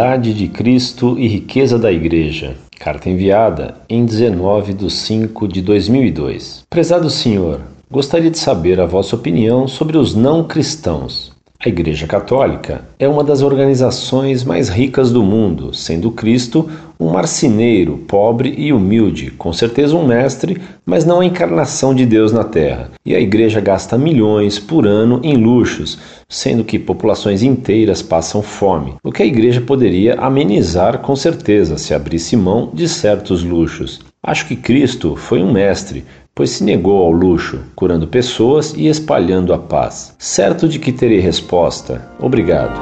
Humildade de Cristo e riqueza da Igreja. Carta enviada em 19 de 5 de 2002. Prezado Senhor, gostaria de saber a vossa opinião sobre os não cristãos. A Igreja Católica é uma das organizações mais ricas do mundo, sendo Cristo um marceneiro, pobre e humilde, com certeza um mestre, mas não a encarnação de Deus na Terra. E a Igreja gasta milhões por ano em luxos, sendo que populações inteiras passam fome, o que a Igreja poderia amenizar com certeza se abrisse mão de certos luxos. Acho que Cristo foi um mestre, pois se negou ao luxo, curando pessoas e espalhando a paz. Certo de que terei resposta. Obrigado.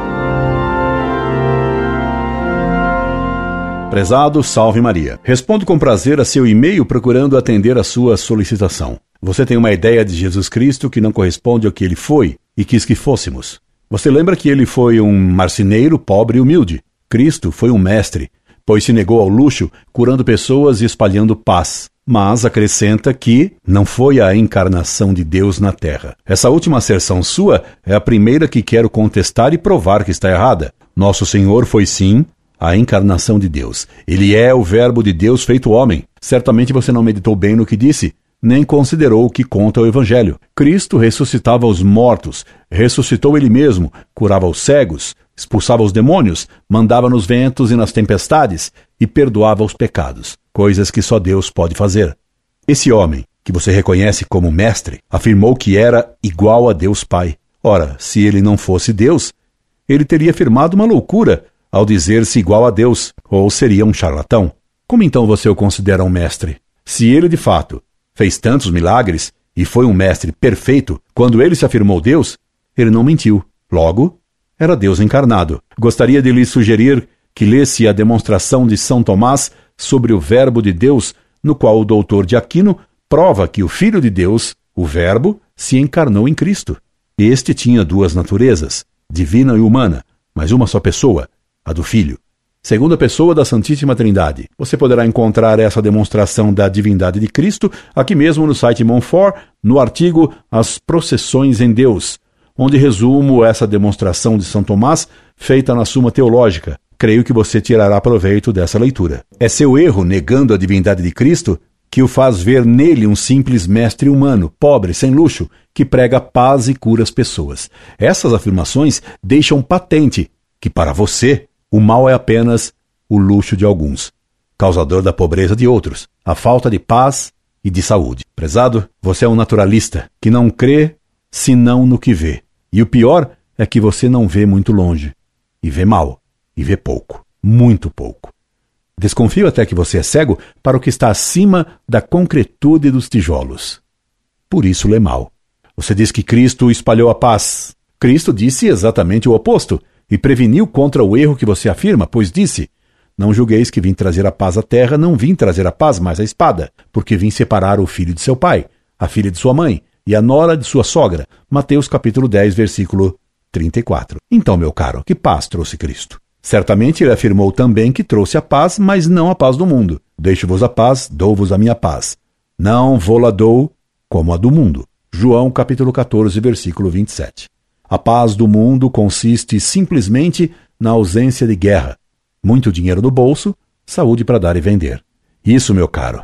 Prezado, salve Maria. Respondo com prazer a seu e-mail procurando atender a sua solicitação. Você tem uma ideia de Jesus Cristo que não corresponde ao que ele foi e quis que fôssemos. Você lembra que ele foi um marceneiro pobre e humilde. Cristo foi um mestre, pois se negou ao luxo, curando pessoas e espalhando paz mas acrescenta que não foi a encarnação de Deus na Terra. Essa última asserção sua é a primeira que quero contestar e provar que está errada. Nosso Senhor foi sim a encarnação de Deus. Ele é o Verbo de Deus feito homem. Certamente você não meditou bem no que disse, nem considerou o que conta o Evangelho. Cristo ressuscitava os mortos, ressuscitou ele mesmo, curava os cegos, expulsava os demônios, mandava nos ventos e nas tempestades e perdoava os pecados, coisas que só Deus pode fazer. Esse homem, que você reconhece como mestre, afirmou que era igual a Deus Pai. Ora, se ele não fosse Deus, ele teria afirmado uma loucura ao dizer-se igual a Deus, ou seria um charlatão. Como então você o considera um mestre? Se ele de fato fez tantos milagres e foi um mestre perfeito, quando ele se afirmou Deus, ele não mentiu. Logo, era Deus encarnado. Gostaria de lhe sugerir que lesse a demonstração de São Tomás sobre o Verbo de Deus, no qual o doutor de Aquino prova que o Filho de Deus, o Verbo, se encarnou em Cristo. Este tinha duas naturezas, divina e humana, mas uma só pessoa, a do Filho. Segunda pessoa da Santíssima Trindade. Você poderá encontrar essa demonstração da divindade de Cristo aqui mesmo no site Monfort, no artigo As Processões em Deus, onde resumo essa demonstração de São Tomás feita na Suma Teológica. Creio que você tirará proveito dessa leitura. É seu erro, negando a divindade de Cristo, que o faz ver nele um simples mestre humano, pobre, sem luxo, que prega paz e cura as pessoas. Essas afirmações deixam patente que, para você, o mal é apenas o luxo de alguns, causador da pobreza de outros, a falta de paz e de saúde. Prezado, você é um naturalista que não crê senão no que vê. E o pior é que você não vê muito longe. E vê mal. E vê pouco. Muito pouco. Desconfio até que você é cego para o que está acima da concretude dos tijolos. Por isso lê mal. Você diz que Cristo espalhou a paz. Cristo disse exatamente o oposto e preveniu contra o erro que você afirma, pois disse: Não julgueis que vim trazer a paz à terra, não vim trazer a paz, mas a espada, porque vim separar o filho de seu pai, a filha de sua mãe, e a nora de sua sogra. Mateus capítulo 10, versículo 34. Então, meu caro, que paz trouxe Cristo? Certamente ele afirmou também que trouxe a paz, mas não a paz do mundo. Deixo-vos a paz, dou-vos a minha paz. Não vou-la dou como a do mundo. João capítulo 14, versículo 27. A paz do mundo consiste simplesmente na ausência de guerra, muito dinheiro no bolso, saúde para dar e vender. Isso, meu caro,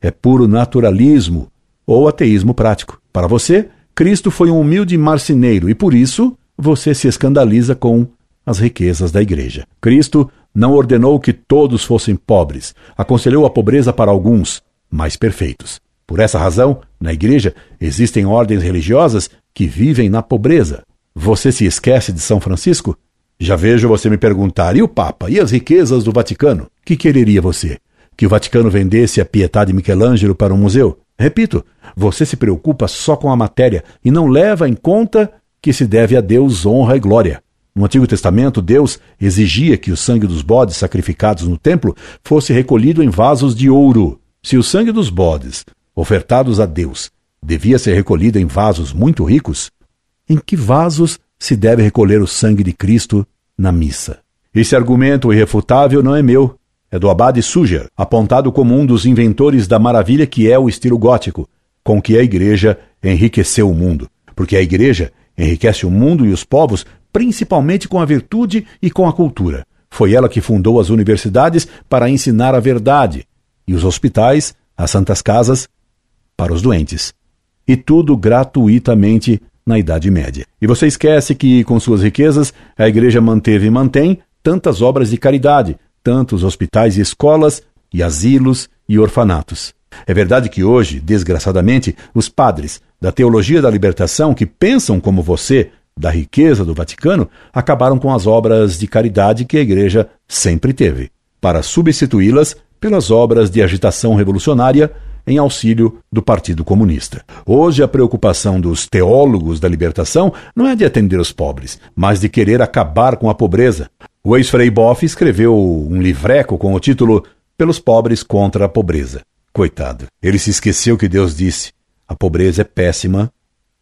é puro naturalismo ou ateísmo prático. Para você, Cristo foi um humilde marceneiro e por isso você se escandaliza com as riquezas da igreja. Cristo não ordenou que todos fossem pobres, aconselhou a pobreza para alguns, mais perfeitos. Por essa razão, na igreja existem ordens religiosas que vivem na pobreza. Você se esquece de São Francisco? Já vejo você me perguntar: e o Papa? E as riquezas do Vaticano? Que quereria você? Que o Vaticano vendesse a Pietà Michelangelo para um museu? Repito, você se preocupa só com a matéria e não leva em conta que se deve a Deus honra e glória. No Antigo Testamento, Deus exigia que o sangue dos bodes sacrificados no templo fosse recolhido em vasos de ouro. Se o sangue dos bodes, ofertados a Deus, devia ser recolhido em vasos muito ricos, em que vasos se deve recolher o sangue de Cristo na missa? Esse argumento irrefutável não é meu, é do Abade Suger, apontado como um dos inventores da maravilha que é o estilo gótico, com que a Igreja enriqueceu o mundo. Porque a Igreja enriquece o mundo e os povos principalmente com a virtude e com a cultura. Foi ela que fundou as universidades para ensinar a verdade, e os hospitais, as santas casas, para os doentes. E tudo gratuitamente na Idade Média. E você esquece que, com suas riquezas, a igreja manteve e mantém tantas obras de caridade, tantos hospitais e escolas, e asilos e orfanatos. É verdade que hoje, desgraçadamente, os padres da teologia da libertação que pensam como você da riqueza do Vaticano acabaram com as obras de caridade que a igreja sempre teve, para substituí-las pelas obras de agitação revolucionária em auxílio do Partido Comunista. Hoje, a preocupação dos teólogos da libertação não é de atender os pobres, mas de querer acabar com a pobreza. O ex-frei Boff escreveu um livreco com o título Pelos Pobres contra a Pobreza. Coitado, ele se esqueceu que Deus disse: a pobreza é péssima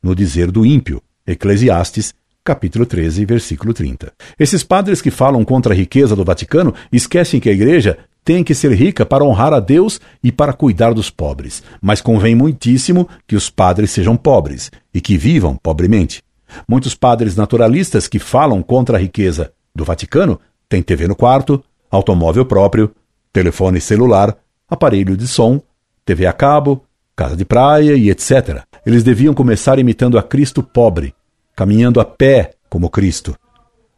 no dizer do ímpio. Eclesiastes, capítulo 13, versículo 30. Esses padres que falam contra a riqueza do Vaticano esquecem que a igreja tem que ser rica para honrar a Deus e para cuidar dos pobres, mas convém muitíssimo que os padres sejam pobres e que vivam pobremente. Muitos padres naturalistas que falam contra a riqueza do Vaticano têm TV no quarto, automóvel próprio, telefone celular, aparelho de som, TV a cabo, casa de praia e etc. Eles deviam começar imitando a Cristo pobre, caminhando a pé como Cristo,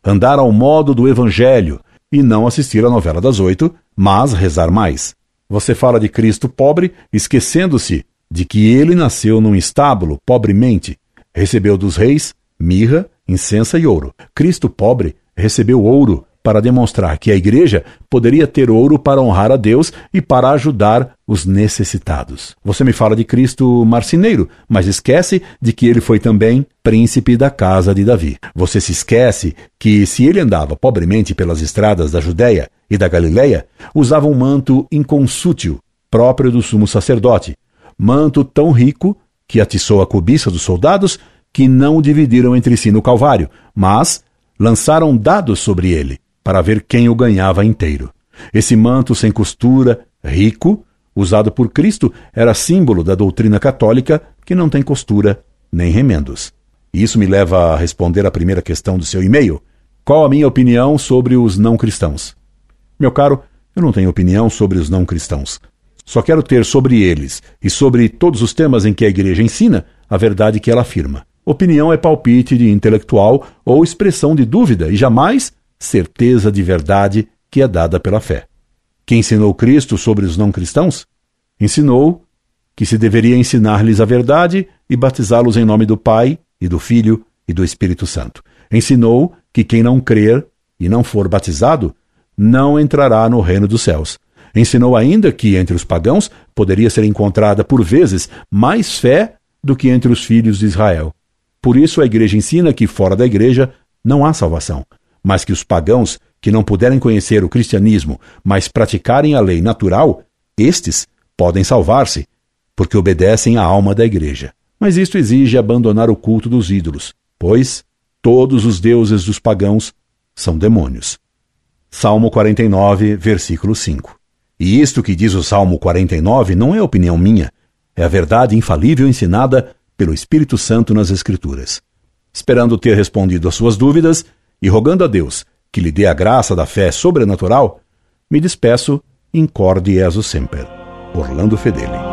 andar ao modo do Evangelho e não assistir à novela das oito mas rezar mais. Você fala de Cristo pobre, esquecendo-se de que ele nasceu num estábulo pobremente, recebeu dos reis mirra, incensa e ouro. Cristo pobre recebeu ouro para demonstrar que a igreja poderia ter ouro para honrar a Deus e para ajudar os necessitados. Você me fala de Cristo marceneiro, mas esquece de que ele foi também príncipe da casa de Davi. Você se esquece que se ele andava pobremente pelas estradas da Judéia e da Galileia, usava um manto inconsútil, próprio do sumo sacerdote, manto tão rico que atiçou a cobiça dos soldados que não o dividiram entre si no Calvário, mas lançaram dados sobre ele para ver quem o ganhava inteiro. Esse manto sem costura, rico, usado por Cristo, era símbolo da doutrina católica que não tem costura nem remendos. Isso me leva a responder a primeira questão do seu e-mail. Qual a minha opinião sobre os não cristãos? Meu caro, eu não tenho opinião sobre os não cristãos. Só quero ter sobre eles e sobre todos os temas em que a igreja ensina a verdade que ela afirma. Opinião é palpite de intelectual ou expressão de dúvida e jamais certeza de verdade que é dada pela fé. Quem ensinou Cristo sobre os não cristãos? Ensinou que se deveria ensinar-lhes a verdade e batizá-los em nome do Pai e do Filho e do Espírito Santo. Ensinou que quem não crer e não for batizado não entrará no reino dos céus. Ensinou ainda que entre os pagãos poderia ser encontrada por vezes mais fé do que entre os filhos de Israel. Por isso a igreja ensina que fora da igreja não há salvação mas que os pagãos que não puderem conhecer o cristianismo, mas praticarem a lei natural, estes podem salvar-se, porque obedecem à alma da igreja. Mas isto exige abandonar o culto dos ídolos, pois todos os deuses dos pagãos são demônios. Salmo 49, versículo 5. E isto que diz o Salmo 49 não é opinião minha, é a verdade infalível ensinada pelo Espírito Santo nas Escrituras. Esperando ter respondido às suas dúvidas, e rogando a Deus que lhe dê a graça da fé sobrenatural, me despeço, incorde Jesus semper. Orlando Fedeli.